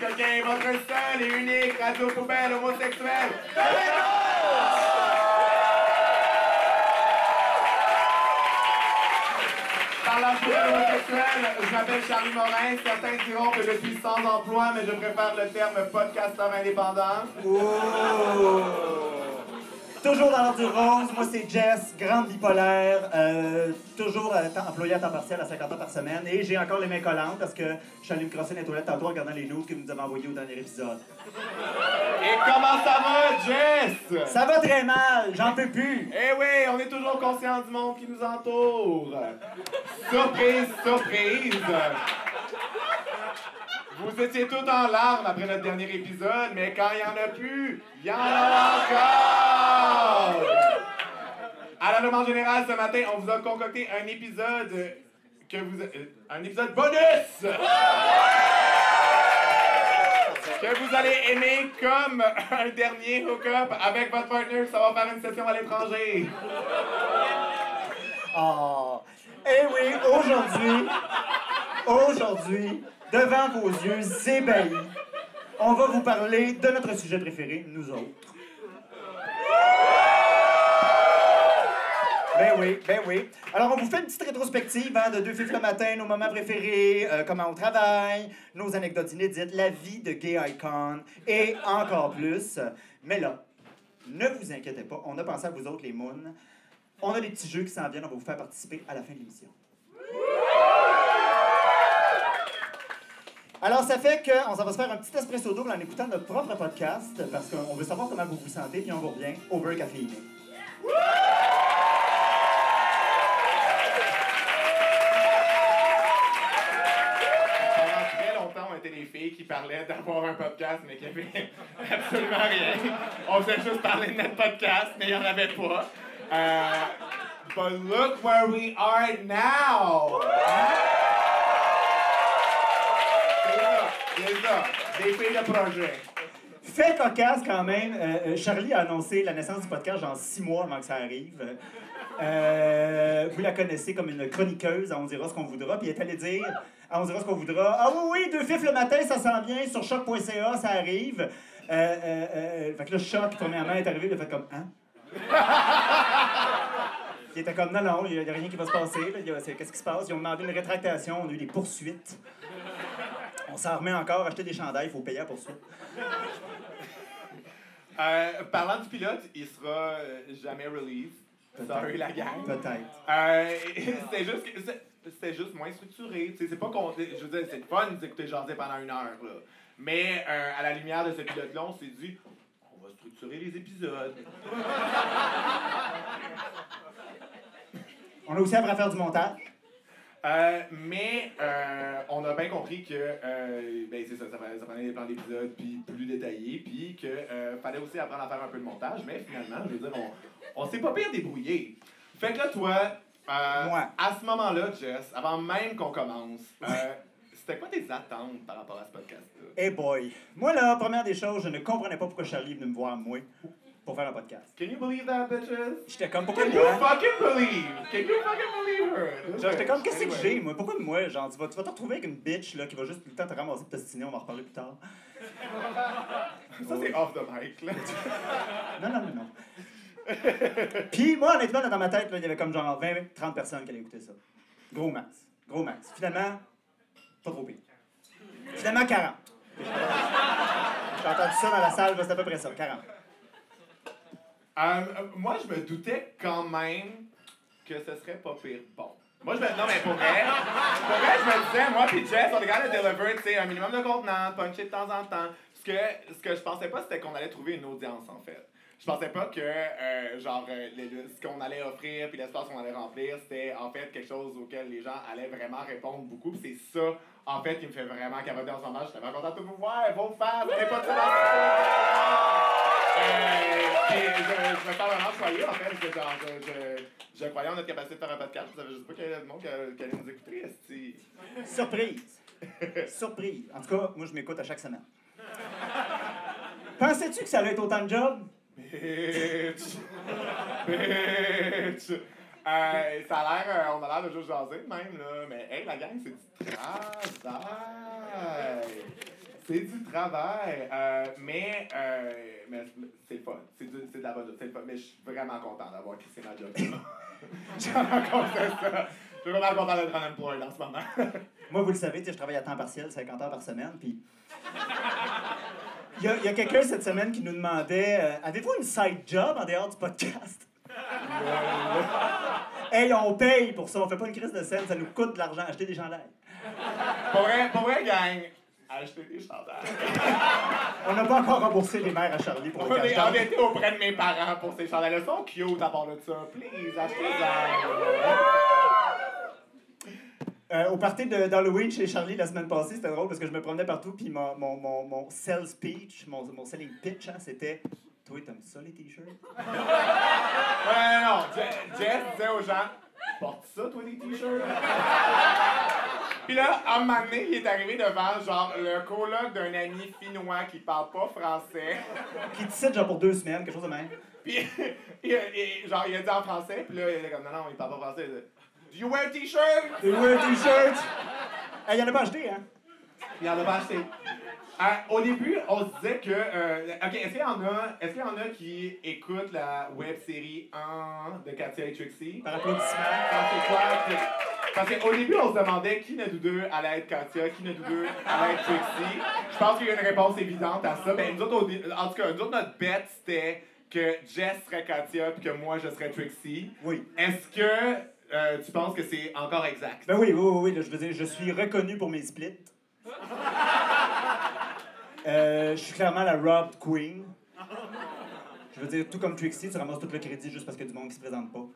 coquin, votre seul et unique radio poubelle homosexuelle. Par la poubelle homosexuelle, je m'appelle Charlie Morin. Certains diront que je suis sans emploi, mais je préfère le terme podcasteur indépendant. Toujours dans l'ordre du rose, moi c'est Jess, grande bipolaire, euh, toujours à temps- employé à temps partiel à 50 heures par semaine. Et j'ai encore les mains collantes parce que je suis allé me crosser les toilettes tantôt en regardant les news que vous nous avez envoyés au dernier épisode. Et comment ça va, Jess? Ça va très mal, j'en peux plus. Eh oui, on est toujours conscient du monde qui nous entoure. Surprise, surprise. Vous étiez tous en larmes après notre dernier épisode, mais quand il n'y en a plus, il y en a encore. À la demande générale, ce matin, on vous a concocté un épisode que vous... euh, Un épisode bonus! que vous allez aimer comme un dernier hook-up avec votre partner. Ça va faire une session à l'étranger. Oh. Eh oui, aujourd'hui, aujourd'hui, devant vos yeux ébahis, on va vous parler de notre sujet préféré, nous autres. Ben oui, ben oui. Alors, on vous fait une petite rétrospective hein, de deux filles le matin, nos moments préférés, euh, comment on travaille, nos anecdotes inédites, la vie de gay icon et encore plus. Mais là, ne vous inquiétez pas, on a pensé à vous autres, les moons. On a des petits jeux qui s'en viennent, on va vous faire participer à la fin de l'émission. Alors, ça fait qu'on s'en va se faire un petit espresso double en écoutant notre propre podcast parce qu'on veut savoir comment vous vous sentez, puis on vous revient over caféiné. Parlaient d'avoir un podcast, mais qui avaient absolument rien. On faisait juste parler de notre podcast, mais il n'y en avait pas. Euh, but look where we are now! C'est ça, c'est ça. Des de projet. Fait cocasse quand même, euh, euh, Charlie a annoncé la naissance du podcast genre six mois avant que ça arrive. Vous la connaissez comme une chroniqueuse, on dira ce qu'on voudra, puis elle est allée dire, on dira ce qu'on voudra. Ah oui, oui, deux fifs le matin, ça s'en vient, sur choc.ca, ça arrive. Euh, euh, euh, fait que là, choc, premièrement, est arrivé, il a fait comme, hein? Il était comme, non, non, il n'y a, rien qui va se passer. c'est- Qu'est-ce qui se passe? Ils ont demandé une rétractation, on a eu des poursuites. On s'en remet encore, acheter des chandails, il faut payer la poursuite. Parlant du pilote, il sera jamais release. Sorry la gang. Peut-être. C'était juste que- c'est- c'était juste moins structuré. C'est pas qu'on. Je veux dire, c'est fun d'écouter jaser pendant une heure. Là. Mais euh, à la lumière de ce pilote-là, on s'est dit on va structurer les épisodes. On a aussi appris à faire du montage. Euh, mais euh, on a bien compris que ben, c'est ça, ça ça prenait des plans d'épisodes puis plus détaillés, puis que fallait aussi apprendre à faire un peu de montage, mais finalement, je veux dire, on, on s'est pas bien débrouillé. Fait que là, toi, euh, Moi. à ce moment-là, Jess, avant même qu'on commence, euh, c'était quoi tes attentes par rapport à ce podcast-là? Hey boy. Moi, là, première des choses, je ne comprenais pas pourquoi Charlie est venu me voir, moi, pour faire un podcast. Can you believe that, bitches? J'étais comme, pourquoi Can you moi? fucking believe? Can you fucking believe her? Genre, j'étais comme, qu'est-ce que j'ai, moi? Pourquoi moi? Genre, tu vas, tu vas te retrouver avec une bitch, là, qui va juste tout le temps te ramasser de t'ostiner, on va en reparler plus tard. Ça, c'est off the mic, là. Non, non, non, non. Puis, moi, honnêtement, dans ma tête, il y avait comme genre 20, 30 personnes qui allaient écouter ça. Gros max. Gros max. Finalement, pas trop pire. Finalement, 40. J'ai entendu ça dans la salle, c'est à peu près ça, 40. Euh, euh, moi, je me doutais quand même que ce serait pas pire bon. Moi, je me... Non, mais pour vrai, pour vrai, je me disais, moi puis Jess, on est capable de deliver, tu sais, un minimum de contenant, puncher de temps en temps. Ce que, ce que je pensais pas, c'était qu'on allait trouver une audience, en fait. Je pensais pas que, euh, genre, euh, ce qu'on allait offrir puis l'espace qu'on allait remplir, c'était, en fait, quelque chose auquel les gens allaient vraiment répondre beaucoup. C'est ça, en fait, qui me fait vraiment capoter en ce. Je suis tellement content de vous voir, vos fans, n'avez pas de euh, je, me sens vraiment choyé, en fait, parce que genre, je, croyais en notre capacité de faire un podcast. Je savais juste pas qu'il y avait du monde qui, allait nous écouter. Surprise! Surprise! En tout cas, moi, je m'écoute à chaque semaine. Pensais-tu que ça allait être autant de job? Bitch! Bitch! Euh, ça a l'air, euh, on a l'air de juste jaser même, là. Mais hey, la gang, c'est du travail! C'est du travail, euh, mais, euh, mais c'est fun. C'est de la bonne c'est fun. Mais je suis vraiment content d'avoir quitté ma job. Je suis vraiment content ça. Je suis vraiment content d'être unemployed en ce moment. Moi, vous le savez, je travaille à temps partiel, 50 heures par semaine, puis... Il y a, quelqu'un cette semaine qui nous demandait euh, Avez-vous une side job en dehors du podcast? Hey, on paye pour ça, on fait pas une crise de scène, ça nous coûte de l'argent, acheter des chandails. Pour vrai, pour vrai, gang, achetez des chandails. On n'a pas encore remboursé les mères à Charlie pour le cash on était auprès de mes parents pour ces chandails-là. Ils sont cute à part de ça. Please, achetez-en. Euh, au party d'Halloween chez Charlie la semaine passée, c'était drôle parce que je me promenais partout, puis mon, mon, mon, mon sales speech, mon, mon selling pitch, hein, c'était Toi, t'aimes ça les t-shirts Ouais, non, Je- Jess disait aux gens Porte ça, toi, des t-shirts Puis là, à un moment donné, il est arrivé devant, genre, le coloc d'un ami finnois qui parle pas français. Qui te cite genre pour deux semaines, quelque chose de même. Puis, il, il- genre, il a dit en français, puis là, il était comme Non, non, il parle pas français. Do you wear t-shirt? Tu veux un t-shirt? Il y en a pas acheté, hein? Il en a pas acheté. Euh, au début, on se disait que. euh, ok, est-ce qu'il y en a, est-ce qu'il y en a qui écoutent la web série 1 de Katia et Trixie? Par applaudissement. Parce que quoi? que- Parce qu'au début, on se demandait qui de nous deux allait être Katia, qui de nous deux allait être Trixie. Je pense qu'il y a une réponse évidente à ça. Ben, nous autres, en tout cas, nous autres, notre bet, c'était que Jess serait Katia puis que moi, je serais Trixie. Oui. Est-ce que euh, tu penses que c'est encore exact? Ben oui, oui, oui, oui, je veux dire, je suis reconnu pour mes splits. Euh, je suis clairement la Rob Queen. Je veux dire, tout comme Trixie, tu ramasses tout le crédit juste parce qu'il y a du monde qui se présente pas.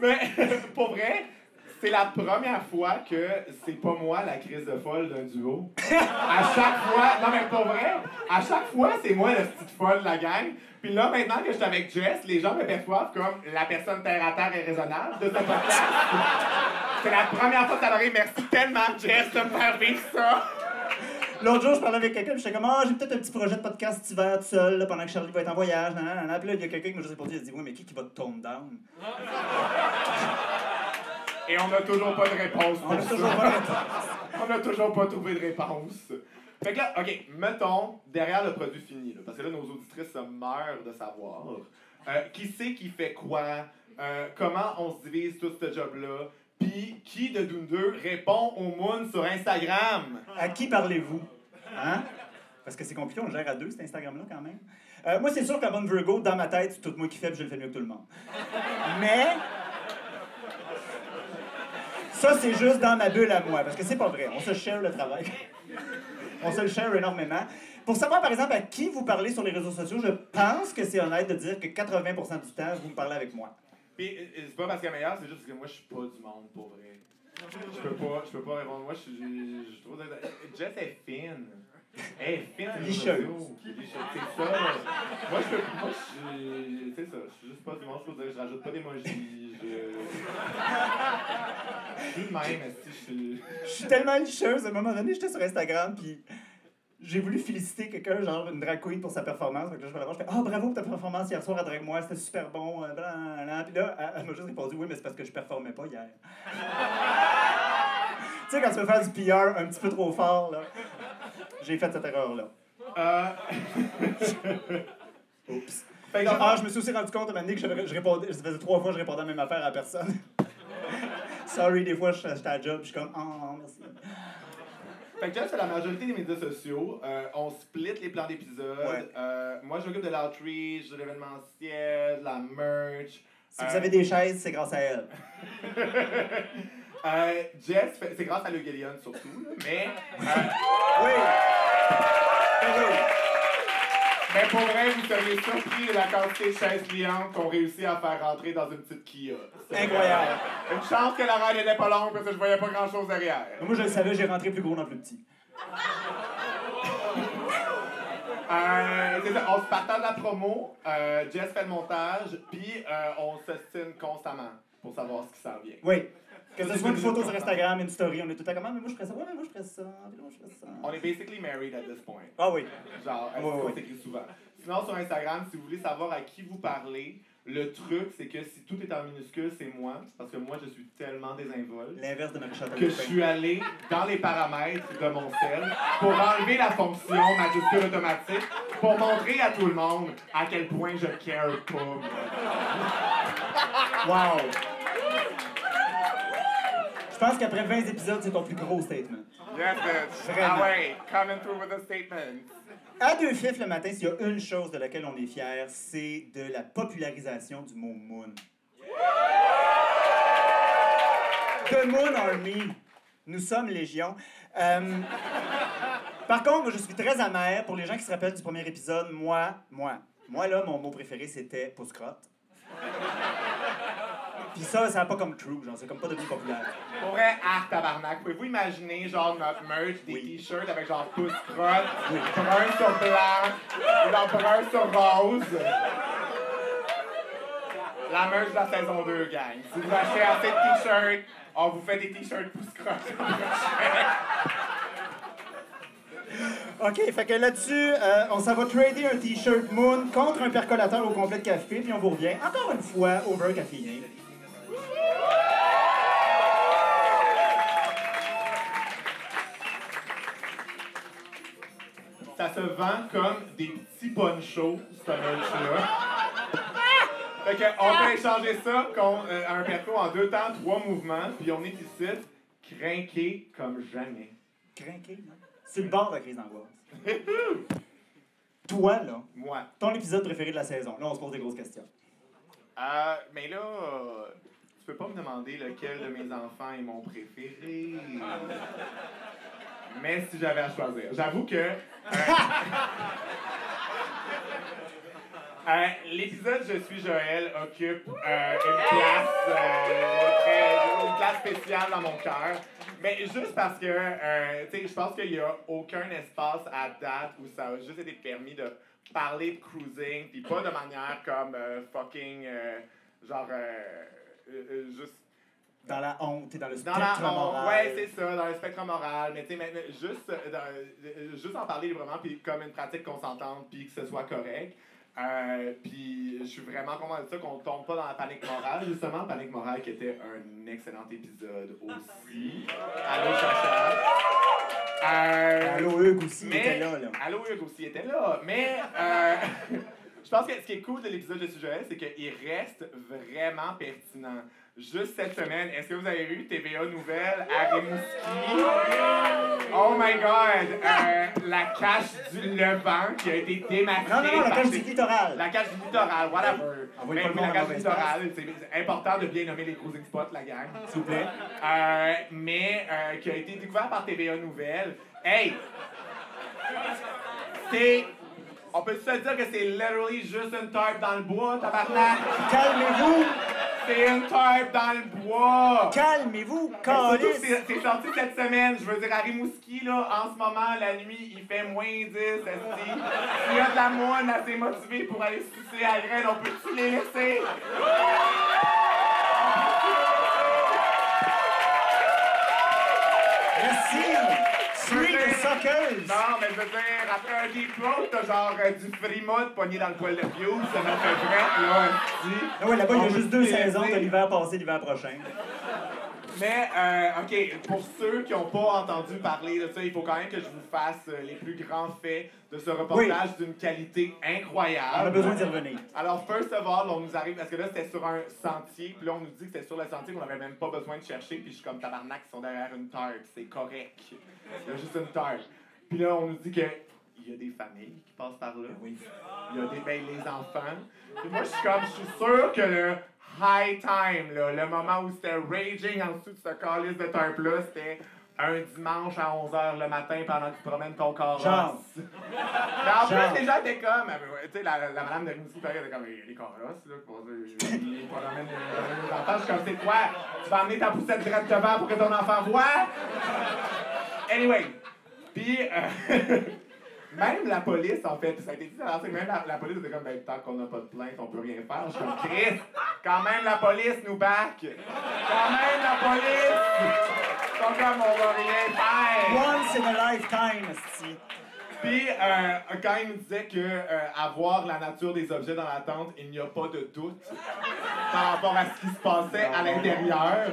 Mais pour vrai, c'est la première fois que c'est pas moi la crise de folle d'un duo. À chaque fois, non mais pour vrai, à chaque fois c'est moi la petite folle de la gang. Puis là maintenant que je suis avec Jess, les gens me perçoivent comme la personne terre à terre et raisonnable de ce podcast. C'est la première fois que ça arrive. Merci tellement Jess de me faire vivre ça. L'autre jour, je parlais avec quelqu'un, puis j'étais comme, ah, j'ai peut-être un petit projet de podcast cet hiver tout seul, là, pendant que Charlie va être en voyage. Nan, nan, nan, nan. Puis là, il y a quelqu'un qui m'a juste répondu, il a dit, oui, mais qui qui va te tone down? Et on n'a toujours pas de réponse. On toujours pas n'a toujours pas trouvé de réponse. Fait que là, OK, mettons, derrière le produit fini, là, parce que là, nos auditrices se meurent de savoir. euh, qui c'est qui fait quoi? Euh, comment on se divise tout ce job-là? Puis, qui de nous deux répond au moon sur Instagram? À qui parlez-vous? Hein? Parce que c'est compliqué, on le gère à deux, cet Instagram-là, quand même. Euh, moi, c'est sûr qu'à bonne Virgo, dans ma tête, c'est tout moi qui fais, puis je le fais mieux que tout le monde. Mais. Ça, c'est juste dans ma bulle à moi, parce que c'est pas vrai. On se share le travail. On se le share énormément. Pour savoir, par exemple, à qui vous parlez sur les réseaux sociaux, je pense que c'est honnête de dire que 80% du temps, vous me parlez avec moi. Puis, euh, c'est pas parce qu'elle est meilleure, c'est juste parce que moi, je suis pas du monde, pour vrai. Je peux pas, je peux pas répondre. Moi, je suis. Je, je trouve. Jess est fine. Sur les Licheuse. C'est ça. Moi, je peux. Moi, je. C'est ça. Je suis juste pas du monde. Je peux dire, je rajoute pas d'émojis. Je. Je suis de même, si je suis. Je suis tellement licheuse. À un moment donné, j'étais sur Instagram, puis j'ai voulu féliciter quelqu'un, genre une drag queen, pour sa performance. Que là, je vais la voir, je fais Ah, bravo pour ta performance hier soir à Drag Moi, c'était super bon. euh, blablabla. Puis là, elle, elle m'a juste répondu Oui, mais c'est parce que je performais pas hier. tu sais, quand tu veux faire du PR un petit peu trop fort, là, j'ai fait cette erreur-là. Euh. Oups. Fait que ah, je me suis aussi rendu compte à un moment donné que je, je répondais, ça faisait trois fois que je répondais à la même affaire à personne. Sorry, des fois, je- j'étais à la job, je suis comme Ah, merci. Fait que Jeff fait la majorité des médias sociaux. Euh, on split les plans d'épisodes. Ouais. Euh, moi, je m'occupe de l'outreach, de l'événementiel, de la merch. Si vous avez des chaises, c'est grâce à elle. Euh, Jess, fait- c'est grâce à Le Gallion surtout, là, mais, euh, Oui! Oui. mais pour vrai, vous seriez surpris de la quantité de chaises clientes qu'on réussit à faire rentrer dans une petite Kia. C'est, Incroyable. une chance que la ride n'était pas longue parce que je voyais pas grand chose derrière. Moi, je le savais, j'ai rentré plus gros dans plus petit. Euh, c'est ça, on se partage la promo, euh, Jess fait le montage, puis euh, on s'estime constamment pour savoir ce qui s'en vient. Oui. Que ce soit une photo sur Instagram, une story, on est tout à comment, mais moi je ferais ça, ouais, mais moi je ferais ça, puis là, moi je ferais ça. On est basically married at this point. Ah oui. Genre, Ouais, qu'on ouais. s'écrit souvent? Sinon, sur Instagram, si vous voulez savoir à qui vous parlez, Le truc, c'est que si tout est en minuscule, c'est moi, parce que moi, je suis tellement désinvolte L'inverse de Marie-Chantal que je suis allé dans les paramètres de mon sel pour enlever la fonction majuscule automatique pour montrer à tout le monde à quel point je care pas. Wow! Je pense qu'après 20 épisodes, c'est ton plus gros statement. Yes, bitch. Vraiment. Ah ouais, coming through with a statement. À deux fifs le matin, s'il y a une chose de laquelle on est fier, c'est de la popularisation du mot moon. The Moon Army. Nous sommes Légion. Euh, par contre, je suis très amer. Pour les gens qui se rappellent du premier épisode, moi, moi, moi, là, mon mot préféré, c'était pousse-crotte. Puis ça, ça n'a pas comme true, genre, c'est comme pas devenu populaire. Pour vrai, ah, tabarnak. Pouvez-vous imaginer, genre, notre merch, des Oui. t-shirts avec genre pouce crotte, brun sur blanc, ou genre brun sur rose? La merch de la saison 2, gang. Si vous achetez assez de t-shirts, on vous fait des t-shirts pouce crotte. OK, fait que là-dessus, euh, on s'en va trader un t-shirt Moon contre un percolateur au complet de café, puis on vous revient encore une fois over caféiné. Se vend comme des petits ponchos, ce merch-là. Fait que on peut échanger ça contre euh, un perco en deux temps, trois mouvements, puis on est ici, crinqué comme jamais. Crinqué, non? C'est le bord de la crise d'angoisse. Toi, là, Moi. ton épisode préféré de la saison. Là, on se pose des grosses questions. Euh, mais là, euh, tu peux pas me demander lequel de mes enfants est mon préféré. Mais si j'avais à choisir, j'avoue que. euh, euh, L'épisode Je suis Joël occupe euh, une place euh, très- une place spéciale dans mon cœur. Mais juste parce que, tu sais, je pense qu'il n'y a aucun espace à date où ça a juste été permis de parler de cruising, puis pas de manière comme fucking, genre, juste Dans la honte et dans le dans spectre la moral. Ouais, c'est ça, dans le spectre moral. Mais tu sais, juste, euh, dans- euh, juste en parler librement, puis comme une pratique consentante, puis que ce soit correct. Euh, puis je suis vraiment content de ça, qu'on tombe pas dans la panique morale. Justement, panique morale qui était un excellent épisode aussi. Allô, Chacha. Euh, Allô, Hugues aussi, mais- était là, là. Allô, Hugues aussi était là. Mais euh, je pense que ce qui est cool de l'épisode de Sujet, c'est qu'il reste vraiment pertinent. Juste cette semaine, est-ce que vous avez vu TVA Nouvelle à Rimouski? Oh my god! Euh, la cache du Levant qui a été démasquée. Non, non, non, la des- du littoral. La cache du littoral, whatever. Envoyez Mais oui, la cache du littoral, c'est important de bien nommer les cruising spots, la gang. S'il vous plaît. Euh, mais euh, qui a été découvert par TVA Nouvelle. Hey! C'est. On peut se dire que c'est literally juste une tarp dans le bois, tabarnak? Calmez-vous! C'est une dans le bois! Calmez-vous! Calice! c'est sorti cette semaine. Je veux dire, à Rimouski, là, en ce moment, la nuit, il fait moins 10, esti. S'il y a de la moine assez motivée pour aller sucer à graine, on peut-tu les laisser? Merci! Non, mais je veux dire, après un deep throat, t'as genre euh, du frimout pogné dans le poil de fuse, ça m'a fait vrai, là, esti. Ah ouais, là-bas, il y a juste deux saisons de l'hiver passé, l'hiver prochain. Mais, euh, OK, pour ceux qui n'ont pas entendu parler de ça, il faut quand même que je vous fasse euh, les plus grands faits de ce reportage d'une qualité incroyable. On a besoin d'y revenir. Alors, first of all, on nous arrive, parce que là, c'était sur un sentier, puis là, on nous dit que c'était sur le sentier, qu'on n'avait même pas besoin de chercher, puis je suis comme tabarnak, ils sont derrière une tarp, c'est correct. Il y a juste une tarp. Puis là, on nous dit que il y a des familles qui passent par là. Oui. Il y a des, ben, les enfants. Puis moi, je suis comme, je suis sûr que le high time, là, le moment où c'était raging en dessous de ce calice de tarp-là, c'était un dimanche à 11h le matin pendant que tu promènes ton corps. Mais en plus, les gens étaient comme, tu sais, la, la madame de Rimouski, était comme, des carrosses, là, pour dire, les les enfants. Je suis comme, c'est quoi? Tu vas amener ta poussette direct devant pour que ton enfant voit? Anyway. Puis, euh, même la police, en fait, ça a été dit dans même la, police était comme, ben, tant qu'on n'a pas de plainte, on peut rien faire. Je suis comme, Chris, quand même la police nous back. Quand même la police. Ils comme, on va rien faire. Once in a lifetime, esti. Puis, euh, quand il nous disait que euh, avoir la nature des objets dans la tente, il n'y a pas de doute par rapport à ce qui se passait à l'intérieur.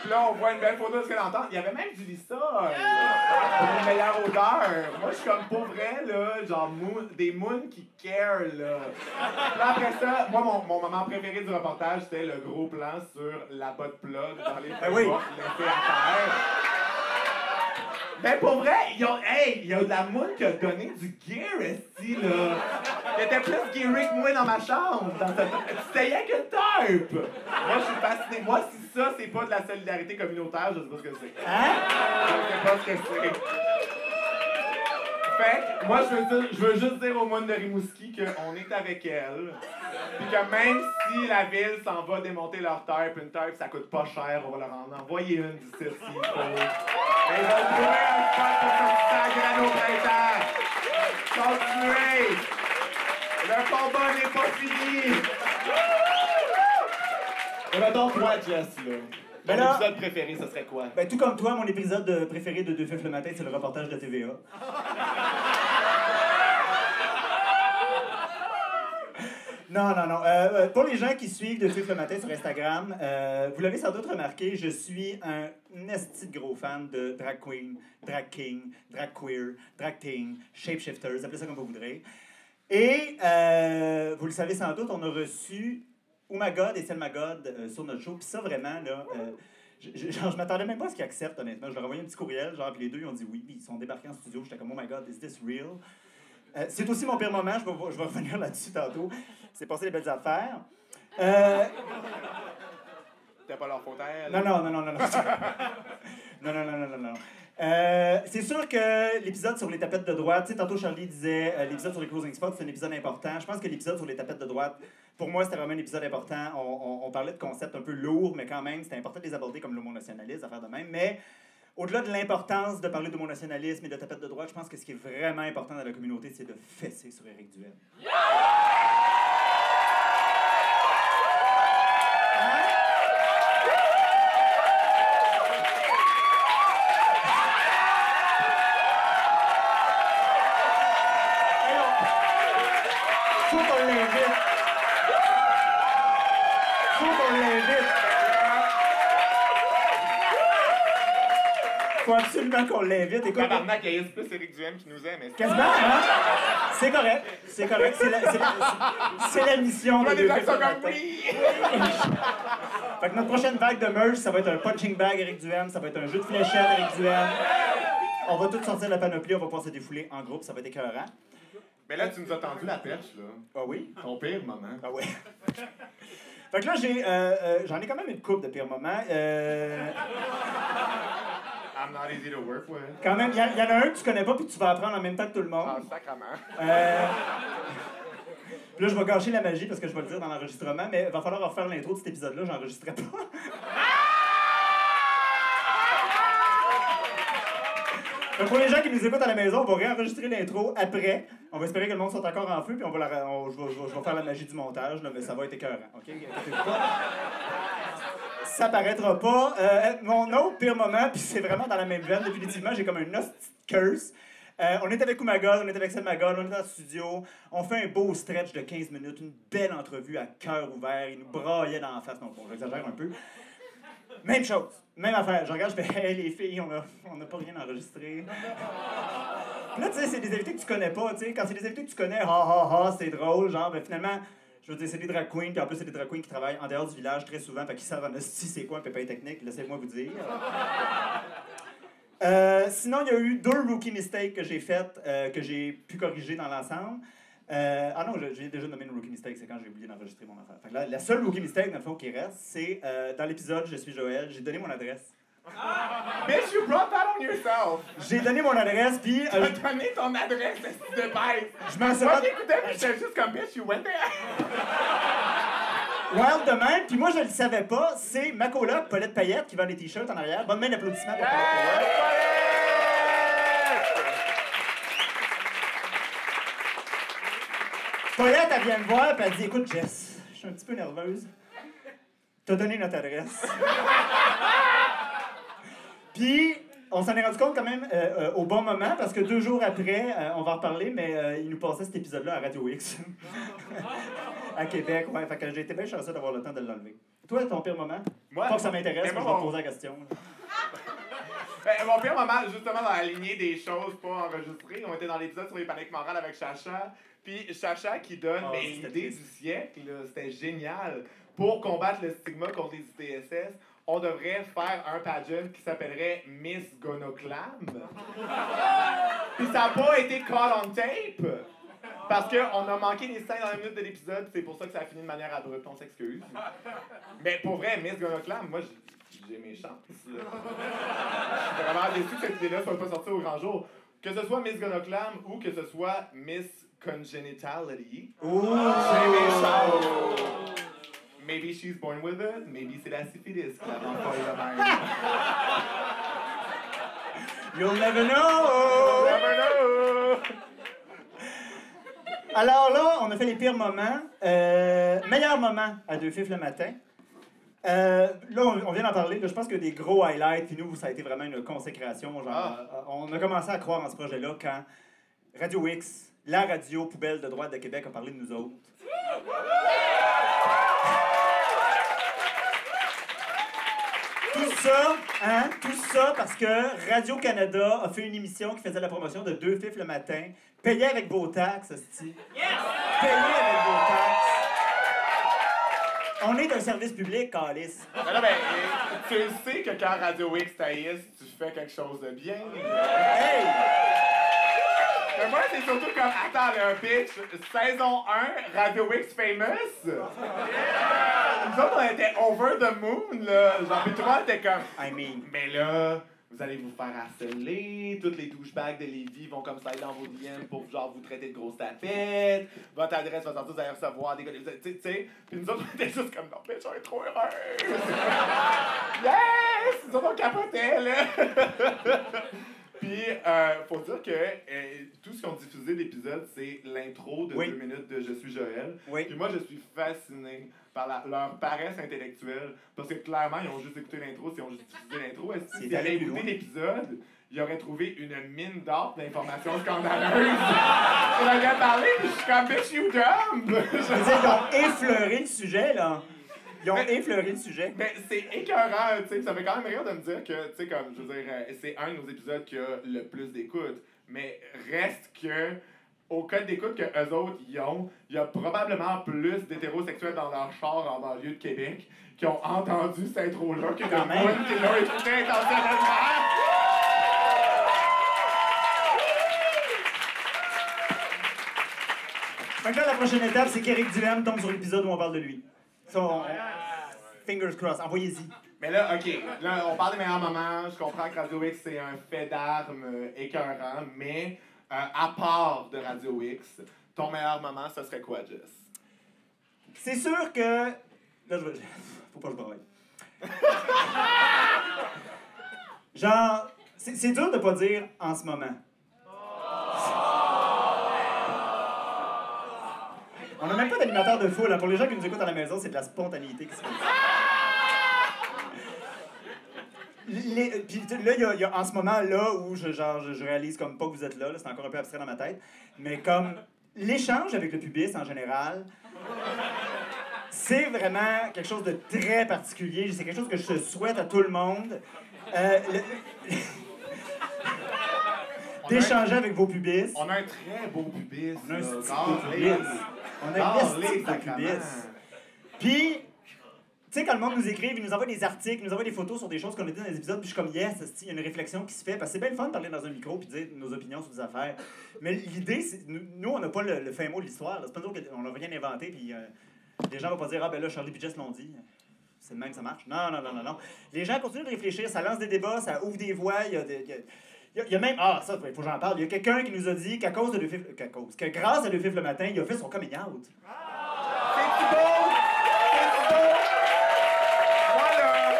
Puis là, on voit une belle photo de ce qu'il entend. Il y avait même du lissol pour une meilleure odeur. Moi, je suis comme pour vrai, là, genre moon- des moons qui care, là. Puis après ça, moi, mon, mon moment préféré du reportage, c'était le gros plan sur la botte plug dans les Ah oui. à terre. Mais pour vrai, il y a, hey, y a de la moune qui a donné du gear, esti, là. Il était plus gearé que moi dans ma chambre. Dans. C'était rien que le tarp. Moi, je suis fasciné. Moi, si ça, c'est pas de la solidarité communautaire, je sais pas ce que c'est. Hein? Je sais pas ce que c'est. Fait moi, je veux, dire- je veux juste dire au monde de Rimouski qu'on est avec elle. Puis que même si la ville s'en va démonter leur tarp, une tarp, ça coûte pas cher, on va leur en envoyer une d'ici s'il faut. Et ils vont trouver un spot pour se sacrer au printemps. Continuez! Le combat n'est pas fini! Et mettons, toi, Jess, là? Ben là- épisode préféré, ce serait quoi? Ben, tout comme toi, mon épisode de- préféré de Deux Fifs le matin, c'est le reportage de TVA. Non, non, non. Euh, euh, pour les gens qui suivent Deux Fifs le matin sur Instagram, euh, vous l'avez sans doute remarqué, je suis un de gros fan de drag queen, drag king, drag queer, drag teen, shapeshifters, appelez ça comme vous voudrez. Et vous le savez sans doute, on a reçu Oh My God et Selma God sur notre show. Puis ça, vraiment, là, je, je, m'attendais même pas à ce qu'ils acceptent, honnêtement. Je leur ai envoyé un petit courriel, genre, puis les deux, ils ont dit oui, ils sont débarqués en studio. J'étais comme, oh my god, is this real? C'est aussi mon pire moment, je vais, je vais revenir là-dessus tantôt. C'est passé des belles affaires. Euh, C'était pas leur faute à elle. non, non, non, non, non, non. non, non, non, non, non, non. Euh, c'est sûr que l'épisode sur les tapettes de droite, tu sais, tantôt Charlie disait euh, l'épisode sur les closing spots, c'est un épisode important. Je pense que l'épisode sur les tapettes de droite, pour moi, c'était vraiment un épisode important. On, on- on parlait de concepts un peu lourds, mais quand même, c'était important de les aborder comme l'homonationalisme, affaire de même. Mais au-delà de l'importance de parler d'homonationalisme et de tapettes de droite, je pense que ce qui est vraiment important dans la communauté, c'est de fesser sur Éric Duhem. Faut Absolument qu'on l'invite. Écoute, Tabarnak, il y a plus Eric Duhem qui nous aime. quasiment, hein? C'est correct. C'est correct. C'est la, c'est la- c'est la mission de deux sont comme oui! Fait que notre prochaine vague de merch, ça va être un punching bag Eric Duhem, ça va être un jeu de fléchettes Eric Duhem. On va tous sortir la panoplie, on va pouvoir se défouler en groupe, ça va être écœurant. Mais là, tu nous as tendu la perche, là. Ah oui? Ton pire moment. Ah ouais. fait que là, j'ai, euh, euh, j'en ai quand même une coupe de pires moments. Euh, I'm not easy to work with. quand même, il y, en- y en a un que tu connais pas puis tu vas apprendre en même temps que tout le monde. Ah, sacrement. Euh, Là, je vais gâcher la magie parce que je vais le dire dans l'enregistrement, mais il va falloir refaire l'intro de cet épisode-là, j'enregistrerai pas. Que pour les gens qui nous écoutent à la maison, on va réenregistrer l'intro après. On va espérer que le monde soit encore en feu, puis on va la, on- je, vais, je vais- je vais faire la magie du montage, là, mais ça va être écœurant, OK? Ça paraîtra pas. Euh, mon autre pire moment, puis c'est vraiment dans la même veine, définitivement, j'ai comme un hostie curse. Euh, on est avec Oumagod, on est avec God, on est dans le studio. On fait un beau stretch de 15 minutes, une belle entrevue à cœur ouvert. Il nous braillait dans la face. Non, bon, j'exagère un peu. Même chose, même affaire. Je regarde, je fais Hey, les filles, on a, on a pas rien enregistré. Là, tu sais, c'est des invités que tu connais pas, tu sais. Quand c'est des invités que tu connais, ha ha ha, c'est drôle. Genre, ben finalement, je veux dire, c'est des drag queens, puis en plus, c'est des drag queens qui travaillent en dehors du village très souvent, fait qu'ils savent en esti c'est quoi un pépin technique, laissez-moi vous dire. Euh, sinon, il y a eu deux rookie mistakes que j'ai faites, euh, que j'ai pu corriger dans l'ensemble. Euh, ah non, je- j'ai déjà nommé une rookie mistake, c'est quand j'ai oublié d'enregistrer mon affaire. Fait que là, la seule rookie mistake, dans le fond, qui reste, c'est dans l'épisode Je suis Joël, j'ai donné mon adresse. Bitch, you brought that on yourself! J'ai donné mon adresse, puis euh, T'as donné ton adresse, c'est de bête! je m'en suis Moi, j'écoutais, puis j'étais juste comme bitch, you went there! Wild de même, puis moi je le savais pas, c'est ma coloc, Paulette Payette, qui vend des t-shirts en arrière. Bonne main d'applaudissements pour Paulette Payette. Paulette, elle vient me voir, puis elle dit Écoute, Jess, je suis un petit peu nerveuse. T'as donné notre adresse. puis, on s'en est rendu compte quand même euh, euh, au bon moment parce que deux jours après, euh, on va en reparler, mais il nous passait cet épisode-là à Radio X. à Québec, ouais. Fait que j'ai été bien chanceux d'avoir le temps de l'enlever. Toi, ton pire moment? Moi, Pas que ça m'intéresse, mais mais je vais te poser la question. Ben, mon pire moment, justement, dans la lignée des choses pas enregistrées, on était dans l'épisode sur les paniques morales avec Chacha. Puis Chacha qui donne Oh, c'était l'idée du siècle, là, c'était génial. Pour combattre le stigma contre les ITSS, on devrait faire un pageant qui s'appellerait Miss Gonoclam. Puis ça n'a pas été caught on tape. Parce qu'on a manqué les 5 dernières minutes de l'épisode, c'est pour ça que ça a fini de manière abrupte, on s'excuse. Mais pour vrai, Miss Gonoclam, moi j'ai mes chances. Je suis vraiment déçu que cette idée-là soit pas sortie au grand jour. Que ce soit Miss Gonoclam ou que ce soit Miss Congenitality, Ouh! j'ai mes chances. Maybe she's born with it, maybe c'est la syphilis qui la rend folle de même. You'll never know! Never know. Alors là, on a fait les pires moments. Euh, meilleur moment à deux fifs le matin. Euh, là, on, on vient d'en parler. Là, je pense que des gros highlights. Puis nous, ça a été vraiment une consécration. Genre, Ah. euh, on a commencé à croire en ce projet-là quand Radio X, la radio poubelle de droite de Québec, a parlé de nous autres. Tout ça, hein, tout ça parce que Radio-Canada a fait une émission qui faisait la promotion de deux fifs le matin, payé avec vos taxes, hostie. Payé avec vos taxes. On est un service public, Calis. Là, ben, tu le sais que quand Radio X taillisse, tu fais quelque chose de bien. Hey! Mais moi, c'est surtout comme, attends, le pitch, saison 1, Radio X Famous. Nous autres, on était over the moon, là. Genre, pis tout le était comme, I mean. mais là, vous allez vous faire harceler, toutes les douchebags de Lévis vont comme ça aller dans vos DM pour genre vous traiter de grosses tapettes, votre adresse va sortir, vous allez recevoir des tu sais. Puis nous autres, on était juste comme, non, bitch, on est trop heureux. yes! Nous autres, on capotait, là. Puis, euh, faut dire que euh, tout ce qu'on diffusé l'épisode, c'est l'intro de Oui. deux minutes de Je suis Joël. Oui. Puis moi, je suis fasciné par la- leur paresse intellectuelle. Parce que clairement, ils ont juste écouté l'intro, s'ils ont juste diffusé l'intro. Qu'ils avaient écouté l'épisode, ils auraient trouvé une mine d'or d'informations scandaleuses. On aurait parlé, puis je suis comme, bitch, you dumb! Je veux dire, ils ont effleuré le sujet, là. Ils ont Mais- effleuré le sujet. Mais c'est écœurant, tu sais, ça fait quand même rire de me dire que, tu sais, comme, je veux dire, euh, c'est un de nos épisodes qui a le plus d'écoute. Mais reste que, au code d'écoute que eux autres y ont, il y a probablement plus d'hétérosexuels dans leur char en banlieue de Québec qui ont entendu cette intro-là que de monde qui l'ont écouté intentionnellement. Fait que là, la prochaine étape, c'est qu'Éric Duhem tombe sur l'épisode où on parle de lui. On- Fingers crossed, envoyez-y. Mais là, OK, là, on parle des meilleurs moments. Je comprends que Radio X, c'est un fait d'armes euh, écœurant, mais euh, à part de Radio X, ton meilleur moment, ce serait quoi, Jess? C'est sûr que. Là, je vais. Faut pas que je braille. Genre, c'est dur de pas dire en ce moment. On n'a même pas d'animateur de foule. hein. Pour les gens qui nous écoutent à la maison, c'est de la spontanéité qui se fait. Les- puis là, il y a, y a en ce moment là où je, genre, je, je réalise comme pas que vous êtes là, là, c'est encore un peu abstrait dans ma tête, mais comme l'échange avec le public en général, c'est vraiment quelque chose de très particulier. C'est quelque chose que je souhaite à tout le monde. Euh, le- D'échanger avec vos pubis. On a un très beau pubis. On a un là. On a sacrément. pubis. Puis, tu sais, quand le monde nous écrive, il nous envoie des articles, il nous envoie des photos sur des choses qu'on a dit dans les épisodes, puis je suis comme, yes, il y a une réflexion qui se fait. Parce que c'est bien le fun de parler dans un micro puis de dire nos opinions sur des affaires. Mais l'idée, c'est. Nous, on n'a pas le, le fin mot de l'histoire. C'est pas nous qu'on n'a rien inventé, puis euh, les gens vont pas dire, ah ben là, Charlie Jess l'ont dit. C'est le même, ça marche. Non, non, non, non, non. Les gens continuent de réfléchir, ça lance des débats, ça ouvre des voies. Il y a, des- il y a- il y a- même. Ah, ça, il faut que j'en parle. Il y a quelqu'un qui nous a dit qu'à cause de Le qu'à cause, que grâce à Le Fif le matin, il a fait son coming out. C'est beau! C'est beau! Moi, là,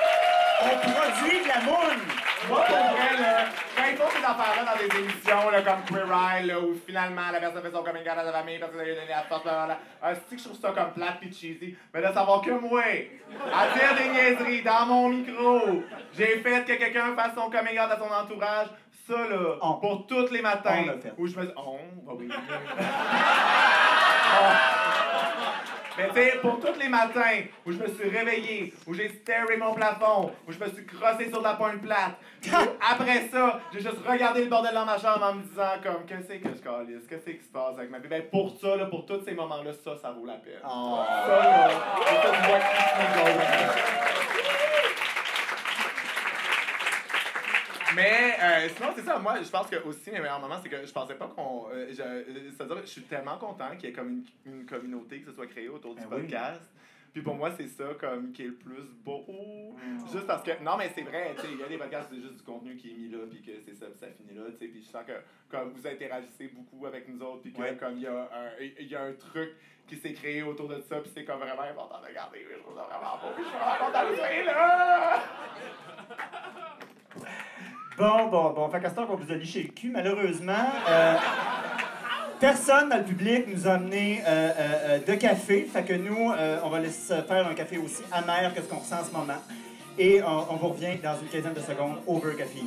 On produit de la moune! Moi, pour vrai, là, quand ils font ces affaires-là dans des émissions, là, comme Queer Eye, là, où finalement la personne fait son coming out à sa famille parce qu'elle a donné la force, là, là, que je trouve ça comme plate pis cheesy? Mais de savoir que moi, à dire des niaiseries dans mon micro, j'ai fait que quelqu'un fasse son coming out à son entourage, ça, là, On. pour tous les matins, On l'a fait. où je me dis, on, bah oui. Mais tu sais, pour tous les matins où je me suis réveillé, où j'ai staré mon plafond, où je me suis crossé sur la pointe plate, après ça, j'ai juste regardé le bordel dans ma chambre en me disant comme, qu'est-ce que je calisse, qu'est-ce qui se passe avec ma vie? Ben pour ça, là, pour tous ces moments-là, ça, ça vaut la peine. Oh. Ça, là, c'est ça, tu vois qui se met Mais euh, sinon, c'est ça. Moi, je pense que aussi, mes meilleurs moments, c'est que je pensais pas qu'on. euh, je- euh, C'est-à-dire, je suis tellement content qu'il y ait comme une, une communauté qui se soit créée autour du Ben oui. podcast. Puis pour moi, c'est ça comme qui est le plus beau. Mm. Juste parce que. Non, mais c'est vrai, tu sais, il y a des podcasts, c'est juste du contenu qui est mis là, puis que c'est ça, puis ça finit là, tu sais. Puis je sens que comme vous interagissez beaucoup avec nous autres, puis que Ouais. comme il y, a un- y a un truc qui s'est créé autour de ça, puis c'est comme vraiment important de garder. Je trouve ça vraiment beau, puis je suis vraiment content de là! Bon, bon, bon. Fait qu'à ce temps qu'on vous a liché le cul, malheureusement, euh, personne dans le public nous a amené euh, euh, euh, de café. Fait que nous, euh, on va laisser faire un café aussi amer que ce qu'on ressent en ce moment. Et on, on vous revient dans une quinzaine de secondes over café.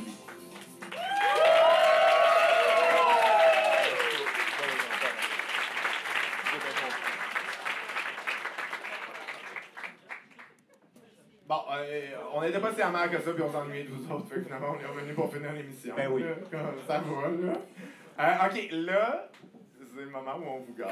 Bon, euh, on n'était pas si amer que ça, puis on s'ennuyait de vous autres. Fait que finalement, on est revenu pour finir l'émission. Ben oui. Là, Ça va, là. Euh, ok, là, c'est le moment où on vous gâte.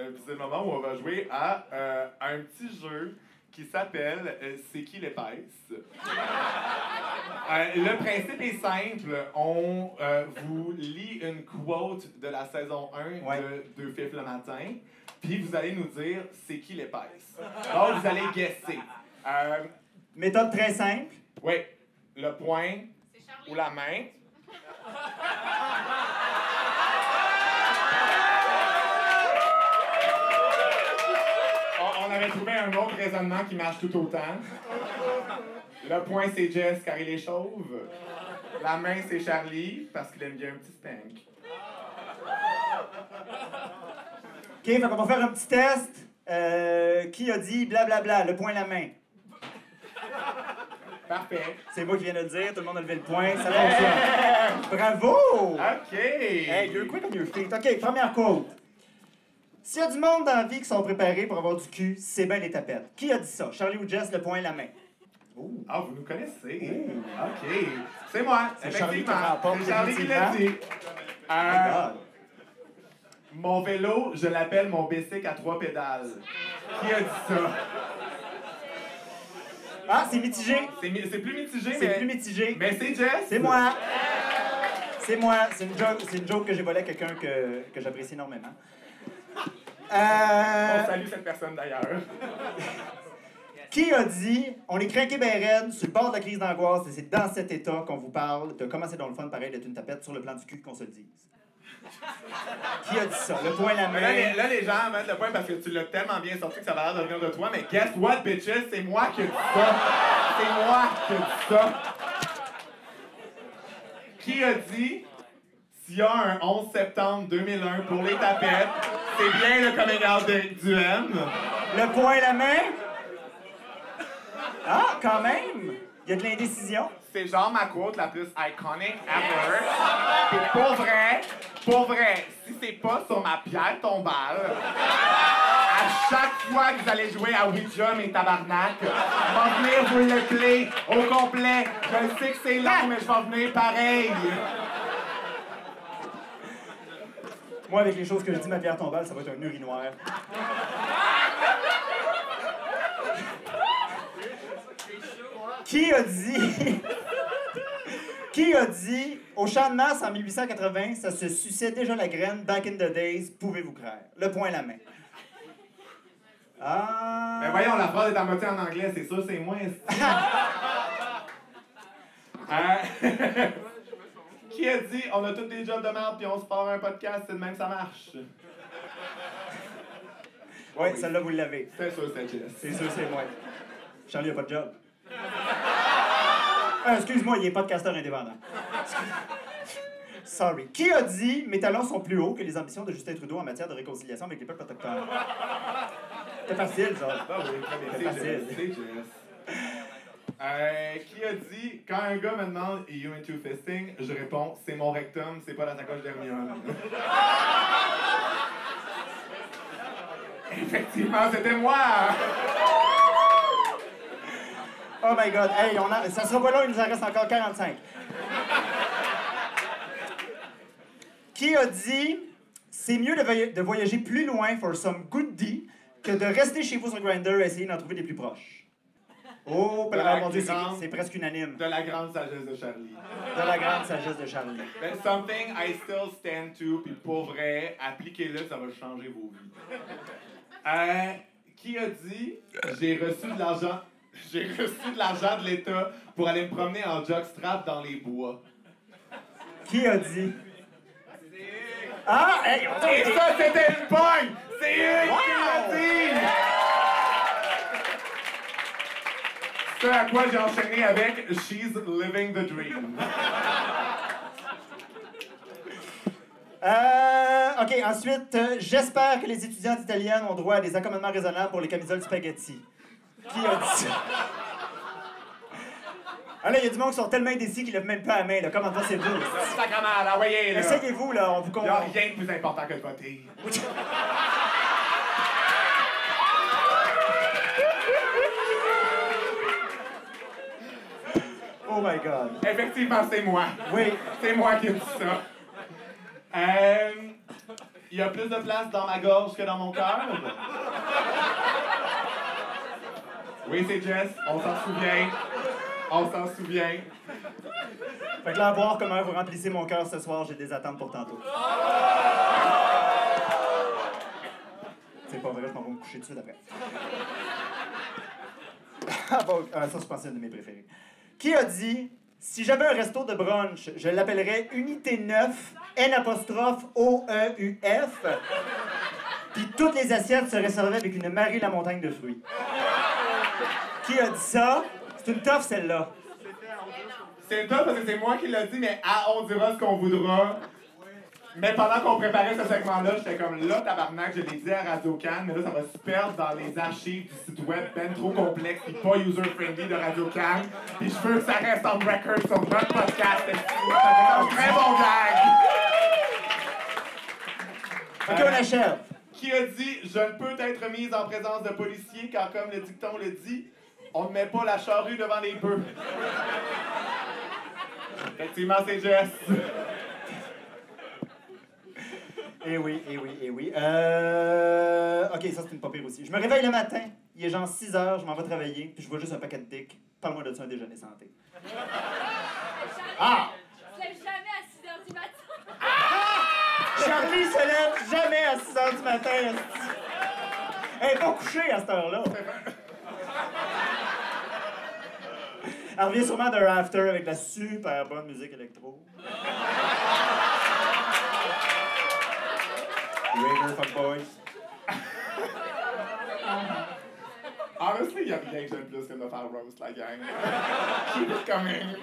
Euh, puis c'est le moment où on va jouer à euh, un petit jeu qui s'appelle euh, C'est qui l'épaisse? Euh, le principe est simple. On euh, vous lit une quote de la saison 1 Ouais. de Deux Fifs le matin, puis vous allez nous dire c'est qui l'épaisse? Donc, vous allez guesser. Euh, Méthode très simple. oui, le point ou la main. On, on avait trouvé un autre raisonnement qui marche tout autant. Le point, c'est Jess car il est chauve. La main, c'est Charlie parce qu'il aime bien un petit spank. OK, fait qu'on va faire un petit test. Euh, qui a dit blablabla, le point la main? Parfait. C'est moi qui viens de le dire, tout le monde a levé le point, ça fonctionne. Bravo! OK. Hey, you're quick on your feet. OK, première quote. S'il y a du monde dans la vie qui sont préparés pour avoir du cul, c'est bien les tapettes. Qui a dit ça? Charlie ou Jess, le point la main. Ah, vous nous connaissez. OK. C'est moi. C'est Charlie qui C'est Charlie qui l'a dit. Euh, God. Mon vélo, je l'appelle mon bicycle à trois pédales. Qui a dit ça? Ah, c'est mitigé. C'est mi- plus mitigé, C'est plus mitigé. Mais c'est Jess. C'est moi. C'est moi. C'est une une joke que j'ai volée à quelqu'un que, que j'apprécie énormément. On Euh, salue cette personne d'ailleurs. qui a dit on est craqué ben raide, sur le bord de la crise d'angoisse et c'est dans cet état qu'on vous parle de comment c'est dans le fun pareil d'être une tapette sur le plan du cul qu'on se le dise. Qui a dit ça? Le point la Mais là, les, main. là, les gens mettent le point parce que tu l'as tellement bien sorti que ça va l'air de venir de toi. Mais guess what, bitches? C'est moi qui ai dit ça. C'est moi qui ai dit ça. Qui a dit s'il y a un 11 septembre 2001 pour les tapettes, c'est bien le coming out de- du M? Le point la main? Ah, quand même. Il y a de l'indécision. C'est genre ma quote la plus iconic ever. Puis pour vrai, pour vrai, si c'est pas sur ma pierre tombale, à chaque fois que vous allez jouer à Ouija, mes tabarnak, je vais venir vous le play au complet. Je sais que c'est long, mais je vais venir pareil. Moi, avec les choses que je dis, ma pierre tombale, ça va être un urinoir. Qui a dit. Qui a dit au champ de Mars en 1880, ça se suçait déjà la graine, back in the days, pouvez-vous croire? Le point à la main. Ah. Mais voyons, la phrase est à moitié en anglais, c'est ça, c'est moi. esti. Euh, Qui a dit on a tous des jobs de merde puis on se part un podcast, c'est de même que ça marche? Oui, celle-là, vous l'avez. C'est sûr, c'est Jess. C'est sûr, c'est moi. Charlie a pas de job. Ah, excuse-moi, il est podcasteur indépendant. Sorry. Qui a dit mes talents sont plus hauts que les ambitions de Justin Trudeau en matière de réconciliation avec les peuples autochtones? C'est facile, ça. Ah oui, C'est facile. Euh, qui a dit quand un gars me demande you into fisting? Je réponds C'est mon rectum, c'est pas la sacoche d'Hermione. Effectivement, c'était moi Oh my god. Hey, on a... ça sera pas long, il nous en reste encore 45. Qui a dit c'est mieux de, voy- de voyager plus loin for some good deed que de rester chez vous sur Grindr et essayer d'en trouver des plus proches? Oh, c'est- presque unanime. De la grande sagesse de Charlie. De la grande sagesse de Charlie. Something I still stand to, puis pour vrai, appliquez-le, ça va changer vos vies. Euh, qui a dit j'ai reçu de l'argent j'ai reçu de l'argent de l'État pour aller me promener en jockstrap dans les bois. Qui a dit? Ah, hey, Et ça, c'était pogne! Ce à quoi j'ai enchaîné avec She's living the dream. Euh, OK, ensuite, euh, j'espère que les étudiantes italiennes ont droit à des accommodements raisonnables pour les camisoles spaghetti. Qui a dit ça? Ah là, il y a du monde qui sont tellement indécis qu'ils lèvent même pas la main, là. Comment ça, c'est dur? Sacrement, là, voyez, là. Essayez-vous, là, on vous Il n'y a comprend. rien de plus important que de voter. Oh my God. Effectivement, c'est moi. Oui. C'est moi qui ai dit ça. Euh, Il y a plus de place dans ma gorge que dans mon cœur. Oui, c'est Jess. On s'en souvient. On s'en souvient. Fait que là, à voir comment vous remplissez mon cœur ce soir, j'ai des attentes pour tantôt. C'est pas vrai, je m'en vais me coucher tout de suite après. Ah bon, ah, ça, je pense que c'est un de mes préférés. Qui a dit si j'avais un resto de brunch, je l'appellerais Unité 9 N apostrophe O E U F. Puis toutes les assiettes seraient servies avec une Marie la montagne de fruits. Qui a dit ça? C'est une toffe celle-là. C'est top parce que c'est moi qui l'ai dit, mais à on dira ce qu'on voudra. Mais pendant qu'on préparait ce segment-là, j'étais comme là, tabarnak, je l'ai dit à Radio mais là, ça va se perdre dans les archives du site web ben trop complexe et pas user-friendly de Radio Can. Puis je veux que ça reste en record sur notre podcast. C'est un très bon gag? Ok, on achève. Qui a dit Je ne peux être mise en présence de policiers car, comme le dicton le dit, on ne met pas la charrue devant les bœufs. Effectivement, c'est Jess. Eh oui, eh oui, eh oui. Euh... Ok, ça c'est une pas pire aussi. Je me réveille le matin, il est genre 6 heures, je m'en vais travailler, puis je vois juste un paquet de dick. Parle-moi de ça, un déjeuner santé. Ah! Je lève jamais à 6 h du matin. Charlie se lève jamais à 6 heures du matin. Elle est pas couchée à cette heure-là. Elle revient sûrement d'un after avec de la super bonne musique électro. Raver, fuck boys. Honestly, il y a rien que j'aime plus que de me faire roast, la gang. Keep it coming.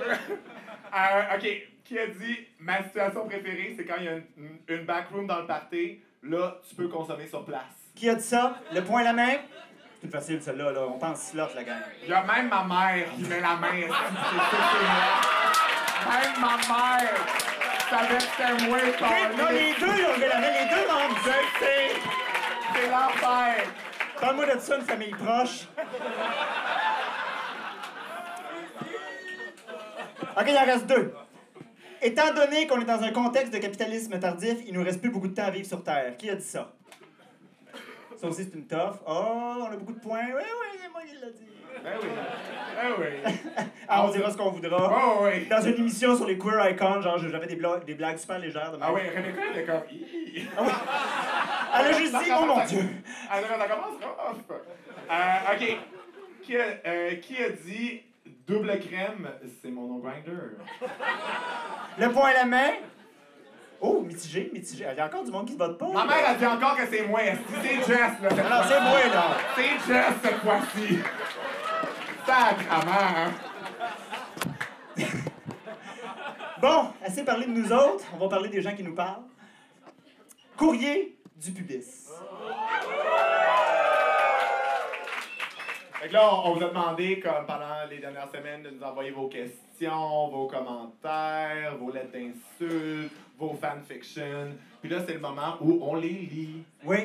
Euh, OK, qui a dit ma situation préférée, c'est quand il y a une, une backroom dans le party, là, tu peux consommer sur place. Qui a dit ça? Le point à la main? C'est une facile, celle-là. Là. On pense slot, la gang. Il y a même ma mère qui met la main. Même ma mère savait que c'était moi, Non, les deux, ils ont. Les deux membres. Je sais! C'est l'enfer! Parle-moi de ça, une famille proche. OK, il en reste deux. Étant donné qu'on est dans un contexte de capitalisme tardif, il nous reste plus beaucoup de temps à vivre sur Terre. Qui a dit ça? Ça aussi, c'est une toffe. Oh, on a beaucoup de points. Oui, oui, c'est moi qui l'ai dit. Ben oui. Ben oui. Ah, on dira ce qu'on voudra. Oh oui. Dans une émission sur les queer icons, genre, j'avais des, bla- des blagues super légères. De Ah oui, Rebecca était comme. Hi. Elle a juste dit, oh mon Dieu. Ah non, ça commence rough. Euh, ok. Qui a, euh, qui a dit double crème, c'est mon nom grinder? Le point à la main. Oh, mitigé, mitigé. Il y a encore du monde qui vote pas. Ma mère a dit encore que c'est moi. C'est Jess, là. Alors, c'est moi, là. C'est Jess cette fois-ci. Sacrement. hein. Bon, assez parlé de nous autres, on va parler des gens qui nous parlent. Courrier du pubis. Fait que là, on, on vous a demandé, comme pendant les dernières semaines, de nous envoyer vos questions, vos commentaires, vos lettres d'insultes, vos fanfictions. Puis là, c'est le moment où on les lit. Oui.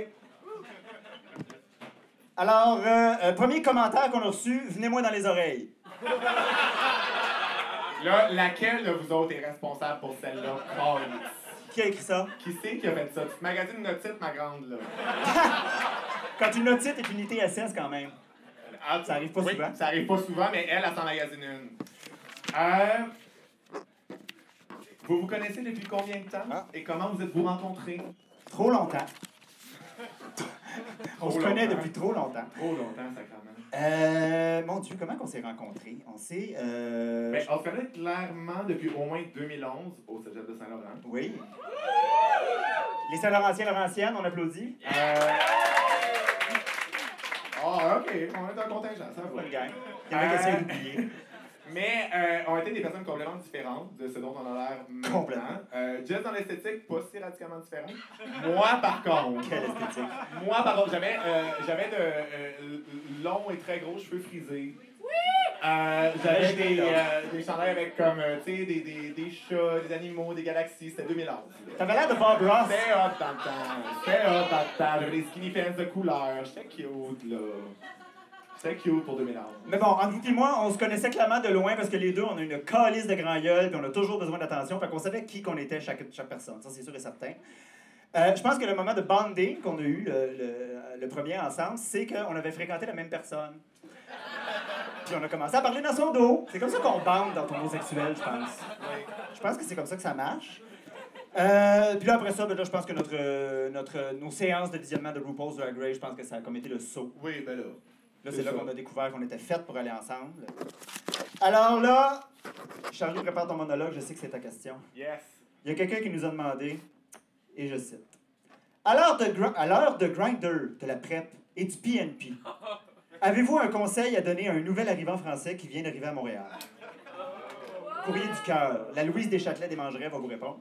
Alors, euh, euh, premier commentaire qu'on a reçu, venez-moi dans les oreilles. Là, laquelle de vous autres est responsable pour celle-là? Qui a écrit ça? Qui c'est qui a fait ça? Tu te magasines une otite, ma grande, là. Quand une otite est une ITSS quand même. Ah, Ça arrive pas oui, souvent. Ça arrive pas souvent, mais elle, elle s'en magasine une. Euh, vous vous connaissez depuis combien de temps? Ah. Et comment vous êtes-vous rencontrés? Trop longtemps. On se connaît depuis trop longtemps. Trop longtemps, sacrément. Euh, mon Dieu, comment on s'est rencontrés? On s'est... Euh... Ben, on se connaît clairement depuis au moins 2011 au Cégep de Saint-Laurent. Oui. Les Saint-Laurentiens, Laurentiennes, on applaudit. Euh... Ah, ok, on est un contingent, ça va. Bonne gang. Il y en a qui Euh, d'oublier. Mais euh, on était des personnes complètement différentes de ce dont on a l'air maintenant. Complètement. Euh, Jess dans l'esthétique, pas si radicalement différent. Moi, par contre, Quelle esthétique. moi, par contre, j'avais, euh, j'avais de euh, longs et très gros cheveux frisés. Euh, j'avais des, euh, des chandails avec comme, euh, tu sais, des, des, des chats, des animaux, des galaxies. C'était 2011. là. T'avais l'air de Bob Ross. C'était hot dans le temps. C'était hot dans le temps. J'avais des skinny pants de couleur. J'étais cute, là. Cute pour 2011. Mais bon, vous et moi, on se connaissait clairement de loin parce que les deux, on a une calice de grand gueule puis on a toujours besoin d'attention. Fait qu'on savait qui qu'on était chaque, chaque personne. Ça, c'est sûr et certain. Euh, je pense que le moment de bonding qu'on a eu, le, le- le premier ensemble, c'est qu'on avait fréquenté la même personne. Puis on a commencé à parler dans son dos. C'est comme ça qu'on bande dans ton homosexuel, je pense. Je pense que c'est comme ça que ça marche. Euh, puis là, après ça, ben là, je pense que notre, euh, notre, nos séances de visionnement de RuPaul's Drag Race, je pense que ça a comme été le saut. Oui, ben là. Là, C'est là qu'on a découvert qu'on était faites pour aller ensemble. Alors là, Charlie, prépare ton monologue, je sais que c'est ta question. Yes. Il y a quelqu'un qui nous a demandé, et je cite, À l'heure de, gr- à l'heure de Grindr, de la PrEP et du PNP, avez-vous un conseil à donner à un nouvel arrivant français qui vient d'arriver à Montréal? Courrier du cœur. La Louise Deschâtelet des Mangerets va vous répondre.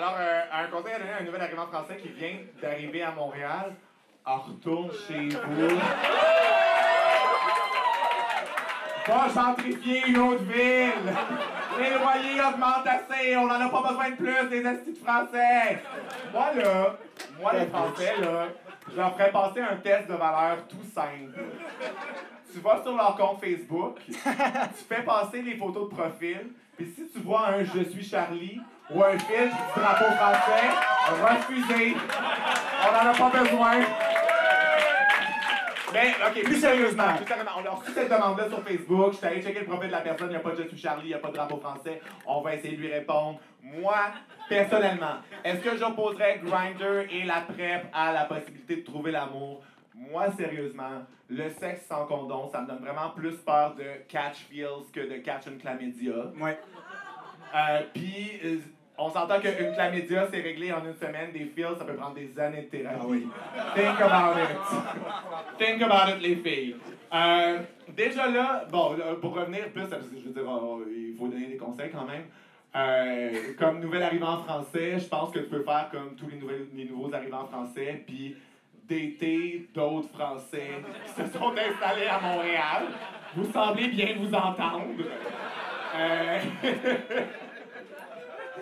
Alors, euh, un conseil à donner à un nouvel arrivant français qui vient d'arriver à Montréal, en retourne chez vous. Va gentrifier une autre ville. Les loyers augmentent assez, on n'en a pas besoin de plus des instituts français. Moi, là, moi, les Français, là, je leur ferais passer un test de valeur tout simple. Tu vas sur leur compte Facebook, tu fais passer les photos de profil, puis si tu vois un Je suis Charlie ou un du drapeau français, refusé. On n'en a pas besoin. Mais, OK, plus sérieusement, plus sérieusement, on leur reçu cette demande-là sur Facebook. Je suis allé checker le profil de la personne, il n'y a pas de suis Charlie, il n'y a pas de drapeau français. On va essayer de lui répondre. Moi, personnellement, est-ce que j'opposerais Grindr et la PrEP à la possibilité de trouver l'amour? Moi, sérieusement, le sexe sans condom, ça me donne vraiment plus peur de catch feels que de catch une chlamydia. Ouais. Euh, Puis, euh, on s'entend qu'une chlamydia, c'est réglé en une semaine. Des feels, ça peut prendre des années de thérapie. Ah oui. Think about it. Think about it, les filles. Euh, déjà là, bon, là, pour revenir plus, parce que je veux dire, oh, il faut donner des conseils quand même. Euh, comme nouvel arrivant français, je pense que tu peux faire comme tous les, nouvelles, les nouveaux arrivants français, puis dater d'autres Français qui se sont installés à Montréal. Vous semblez bien vous entendre. Euh,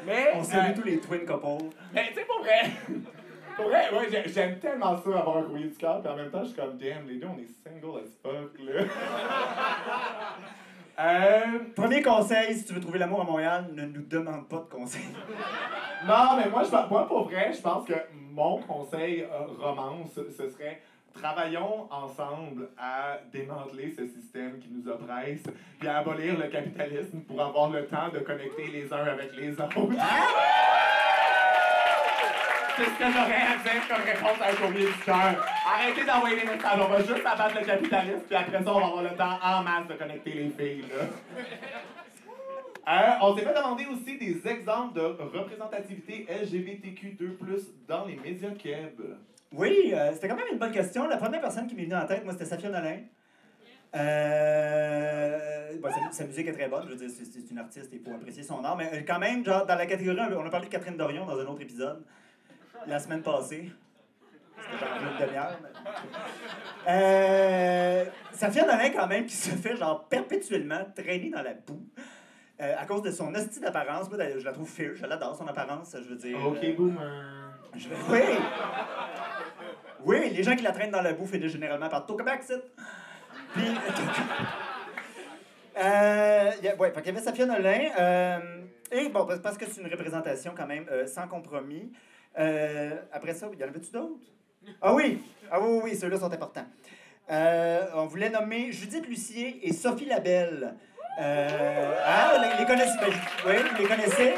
Mais, On salue euh, tous les twin couples. mais tu sais, pour vrai, pour vrai, ouais, j'ai- j'aime tellement ça avoir un courrier du cœur, puis en même temps, je suis comme, damn, les deux, on est single as fuck, là. euh, Premier conseil, si tu veux trouver l'amour à Montréal, ne nous demande pas de conseils. non, mais moi, je, moi, pour vrai, je pense que mon conseil euh, romance, ce serait travaillons ensemble à démanteler ce système qui nous oppresse, puis à abolir le capitalisme pour avoir le temps de connecter les uns avec les autres. C'est ce que j'aurais à dire comme réponse à un courrier du cœur. Arrêtez d'envoyer des messages. On va juste abattre le capitalisme, puis après ça, on va avoir le temps en masse de connecter les filles. Là. Euh, on s'est fait demander aussi des exemples de représentativité LGBTQ2+, dans les médias keb. Oui, euh, c'était quand même une bonne question. La première personne qui m'est venue en tête, moi, c'était Safia Nolin. Euh, bon, sa, sa musique est très bonne, je veux dire, c'est, une artiste, il faut apprécier son art, mais euh, quand même, genre, dans la catégorie, on a parlé de Catherine Dorion dans un autre épisode, la semaine passée. C'était genre une demi-heure. mais- Euh, Safia Nolin, quand même, qui se fait, genre, perpétuellement traîner dans la boue. euh, à cause de son hostie d'apparence, moi je la trouve fierce, je l'adore son apparence, je veux dire. euh, Ok, boomer. Oui! Oui, les gens qui la traînent dans la boue finissent généralement par Tokamak, c'est. Puis. euh, qu'il y avait Safia Nolin. euh, et bon, parce que c'est une représentation quand même euh, sans compromis. Euh, après ça, y en avait-tu d'autres? Ah oui! Ah oui, oui, ceux-là sont importants. On voulait nommer Judith Lucier et Sophie Labelle. Ah, les, les connaissez? oui, vous les connaissez?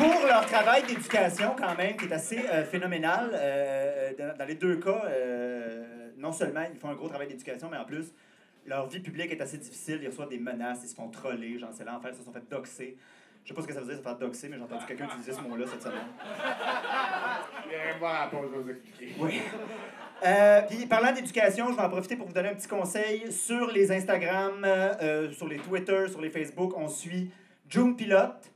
Pour leur travail d'éducation quand même, qui est assez euh, phénoménal. euh, dans, dans les deux cas, euh, non seulement ils font un gros travail d'éducation, mais en plus, leur vie publique est assez difficile. Ils reçoivent des menaces, ils se font troller, genre c'est l'enfer, ils se sont fait doxer. Je sais pas ce que ça veut dire, se faire doxer, mais j'ai entendu quelqu'un utiliser ce mot-là cette semaine. Viens voir la pause, je vais vous expliquer. Oui. Euh, puis parlant d'éducation, je vais en profiter pour vous donner un petit conseil sur les Instagram, euh, sur les Twitter, sur les Facebook. On suit June Pilote.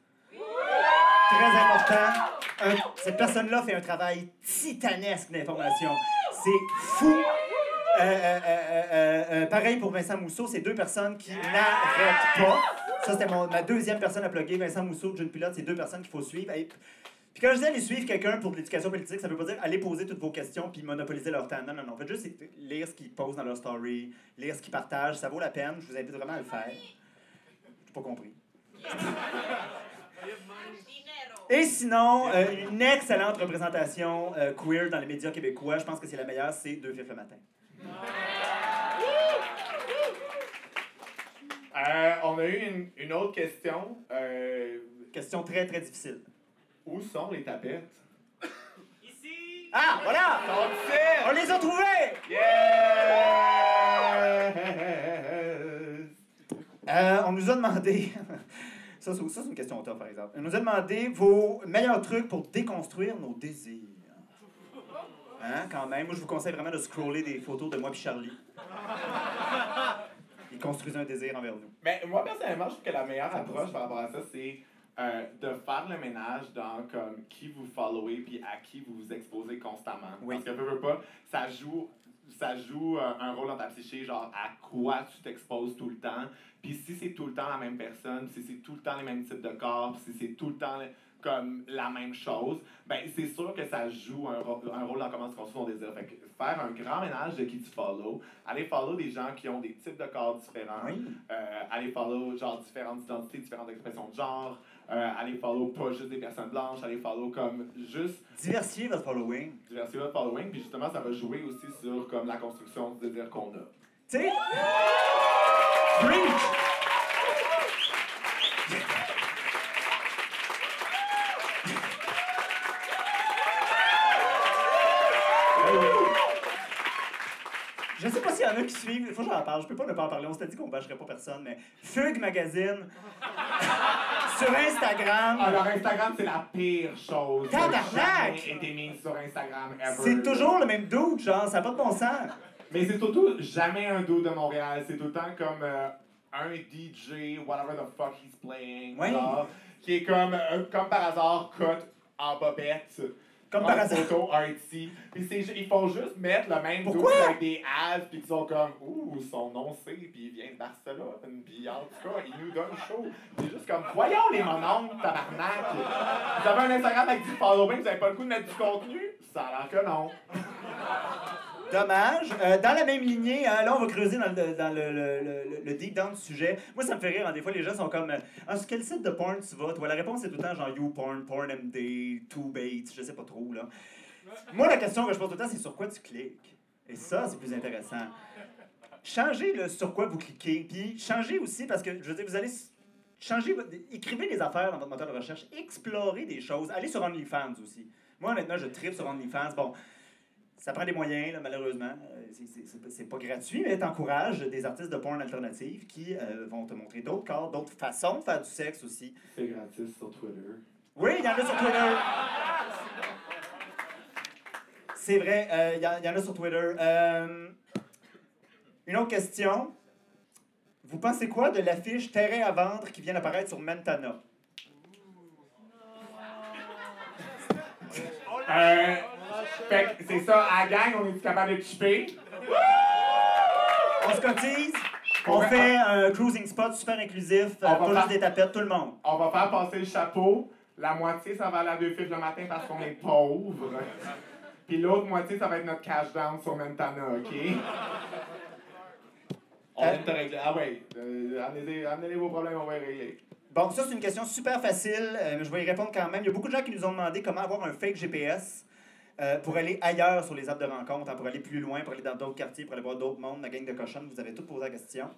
Très important. Cette personne-là fait un travail titanesque d'information. C'est fou. Euh, euh, euh, pareil pour Vincent Mousseau, c'est deux personnes qui n'arrêtent pas. Ça, c'était ma deuxième personne à plugger. Vincent Mousseau, June Pilote, c'est deux personnes qu'il faut suivre. Puis quand je dis aller suivre quelqu'un pour de l'éducation politique, ça veut pas dire aller poser toutes vos questions puis monopoliser leur temps. Non, non, non. Faites juste lire ce qu'ils posent dans leur story, lire ce qu'ils partagent. Ça vaut la peine. Je vous invite vraiment à le faire. J'ai pas compris. Et sinon, euh, une excellente représentation euh, queer dans les médias québécois. Je pense que c'est la meilleure, c'est Deux Fifs le matin. Euh, on a eu une, une autre question. Euh, Question très, très difficile. où sont les tapettes? Ah, voilà! On les a trouvées! Yes! Euh, on nous a demandé. Ça, c'est une question top, par exemple. On nous a demandé vos meilleurs trucs pour déconstruire nos désirs. Hein, quand même. Moi, je vous conseille vraiment de scroller des photos de moi et Charlie. Ils construisent un désir envers nous. Mais moi, personnellement, je trouve que la meilleure approche par rapport à ça, c'est euh, de faire le ménage dans comme qui vous followez puis à qui vous vous exposez constamment. Oui. Parce que peu, peu pas, ça joue, ça joue euh, un rôle dans ta psyché, genre à quoi tu t'exposes tout le temps. Puis si c'est tout le temps la même personne, si c'est tout le temps les mêmes types de corps, si c'est tout le temps comme la même chose, ben c'est sûr que ça joue un, rôle dans comment se construit ton désir. Fait que faire un grand ménage de qui tu follow, aller follow des gens qui ont des types de corps différents, Oui. euh, aller follow genre différentes identités, différentes expressions de genre, euh, aller follow pas juste des personnes blanches, aller follow comme juste Diversifier votre following. diversifier votre following, puis justement ça va jouer aussi sur comme la construction du désir qu'on a. Tu sais? Je sais pas s'il y en a qui suivent, faut que j'en parle, je peux pas ne pas en parler, on s'était dit qu'on bâcherait pas personne, mais Fugue Magazine sur Instagram, Ah, leur Instagram, c'est la pire chose. qui a jamais été mise sur Instagram ever. c'est toujours le même doute, genre, ça n'a pas de bon sens. Mais c'est surtout jamais un dos de Montréal. C'est tout le temps comme euh, un DJ, whatever the fuck he's playing, genre, qui est comme, euh, comme par hasard, cut en bobette. Comme par hasard. photo artsy. Puis ils font juste mettre le même Pourquoi? avec des as, puis ils sont comme, ouh, son nom c'est, puis il vient de Barcelone, puis en tout cas, il nous donne chaud. C'est juste comme, voyons les moments, tabarnak. Vous avez un Instagram avec du following, vous avez pas le coup de mettre du contenu? Ça a l'air que non. Dommage. Euh, dans la même lignée, hein, là, on va creuser dans, le, dans le, le, le, deep down du sujet. Moi, ça me fait rire. hein, des fois, les gens sont comme euh, Ah, Sur quel site de porn tu vas? Toi, la réponse, c'est tout le temps genre YouPorn, PornMD, TwoBates, je sais pas trop. là. Moi, la question que je pose tout le temps, c'est sur quoi tu cliques? Et ça, c'est plus intéressant. Changez le sur quoi vous cliquez. Puis changez aussi, parce que, je veux dire, vous allez. votre- écrivez des affaires dans votre moteur de recherche, explorez des choses, allez sur OnlyFans aussi. Moi, honnêtement, je tripe sur OnlyFans. Bon, ça prend des moyens, là, malheureusement. Euh, c'est- pas- gratuit, mais t'encourages des artistes de porn alternative qui euh, vont te montrer d'autres corps, d'autres façons de faire du sexe aussi. C'est gratis sur Twitter. Oui, il y en a sur Twitter. C'est vrai, il y, en- y en a sur Twitter. Euh, une autre question. Vous pensez quoi de l'affiche Terrain à vendre qui vient d'apparaître sur Mentana? Euh, fait que c'est ça, à la gang, on est capable de chipper. On se cotise, on Ouais. fait un cruising spot super inclusif, euh, On va pas juste des tapettes, tout le monde. On va faire passer le chapeau. La moitié, ça va aller à deux fifs le matin parce qu'on est pauvres. Puis l'autre moitié, ça va être notre cash down sur Mentana, OK? On Euh, vient de te régler. Ah ouais, euh, amenez, amenez vos problèmes, on va les régler. Bon, ça, c'est une question super facile, euh, mais je vais y répondre quand même. Il y a beaucoup de gens qui nous ont demandé comment avoir un fake GPS euh, pour aller ailleurs sur les apps de rencontre, hein, pour aller plus loin, pour aller dans d'autres quartiers, pour aller voir d'autres mondes, la gang de cochonnes. Vous avez tous posé la question.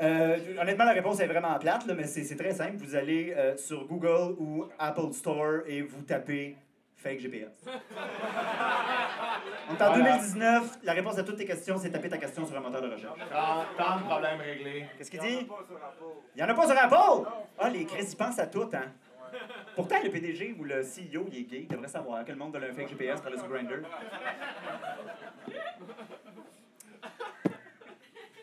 Euh, honnêtement, la réponse est vraiment plate, là, mais c'est très simple. Vous allez euh, sur Google ou Apple Store et vous tapez fake GPS. On est en Voilà. 2019. La réponse à toutes tes questions, c'est taper ta question sur un moteur de recherche. Tant, tant de problèmes réglés. Qu'est-ce qu'il dit? Il n'y en a pas sur Apple! Ah, les Chris, ils pensent à tout, hein? Pourtant, le PDG ou le CEO, il est gay. Il devrait savoir que le monde veut un fake GPS pour aller sur Grindr.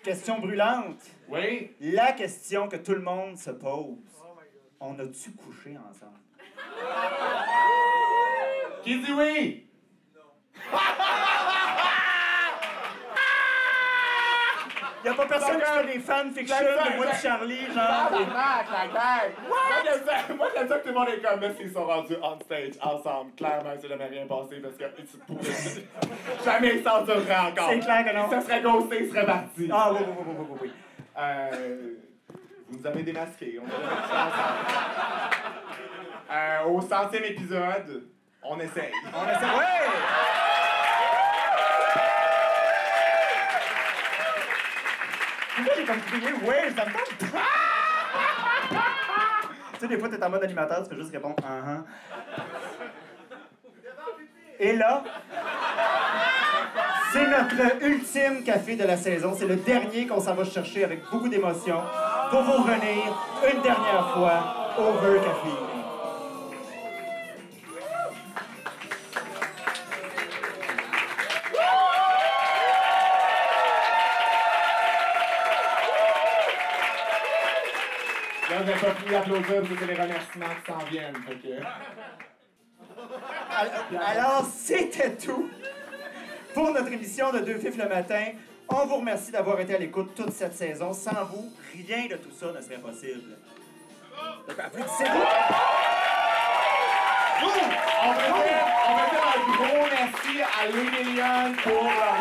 Question brûlante. Oui? La question que tout le monde se pose. On a-tu couché ensemble? Qui dit oui? Il a pas personne qui fait des fanfictions de moi Charlie, genre. Tabarnak, la gang! Moi, j'aime ça, moi, j'aime ça que tout le monde est comme, là, s'ils sont rendus on stage, ensemble. Clairement, ça n'avait rien passé parce que jamais ils s'en dureraient encore. C'est clair que non. Ça serait ghosté, ils seraient partis. Ah, oui, oui, oui, oui, oui, oui. Euh, vous nous avez démasqués. On ça ensemble. Euh, au centième épisode, on essaye. On essaie. Ouais! Comme crié ouais, ça me tente pas. tu sais, des fois, t'es en mode animateur, tu peux juste répondre ah ah. Et là, c'est notre ultime café de la saison. C'est le dernier qu'on s'en va chercher avec beaucoup d'émotion pour vous revenir une dernière fois over café. Pu applaudir parce que les remerciements qui s'en viennent. Que... Alors, c'était tout pour notre émission de Deux Fifs le matin. On vous remercie d'avoir été à l'écoute toute cette saison. Sans vous, rien de tout ça ne serait possible. Donc, applaudissez-vous. Vous! On veut dire, un gros merci à Louis Million pour leur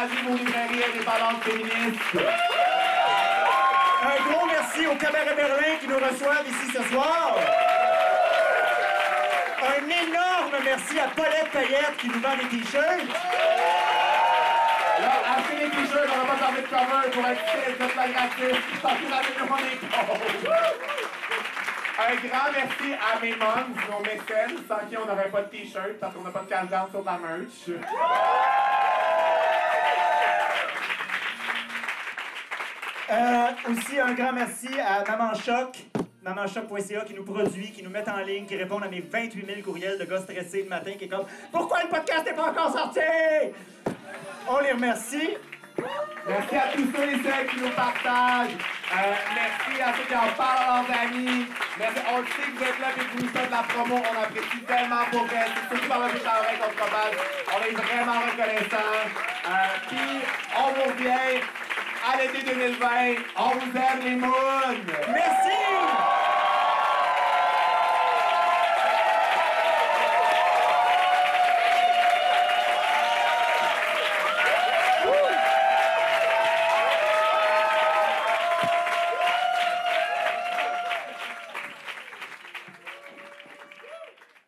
encouragez vos librairies indépendantes féministes. Un gros merci au Cabaret Berlin qui nous reçoivent ici ce soir. Un énorme merci à Paulette Payette qui nous vend des t-shirts. Là, achetez les t-shirts, on n'a pas servi de cover pour être de la gratuite. Monde est pauvres. Un grand merci à mes moms, nos mécènes, sans qui on n'aurait pas de t-shirt parce qu'on n'a pas de down sur la merch. Euh, aussi, un grand merci à Maman Choc, mamanchoc.ca qui nous produit, qui nous met en ligne, qui répond à mes 28 000 courriels de gars stressés le matin, qui est comme Pourquoi le podcast n'est pas encore sorti? On les remercie. Merci à tous ceux et celles qui nous partagent. Euh, merci à ceux qui en parlent à leurs amis. Merci. On le sait que vous êtes là et que vous nous faites de la promo. On apprécie tellement pour vrai. Surtout par le bouche à qu'on se. On est vraiment reconnaissants. Euh, Puis, on vous revient à l'été 2020. On vous aime les moons. Merci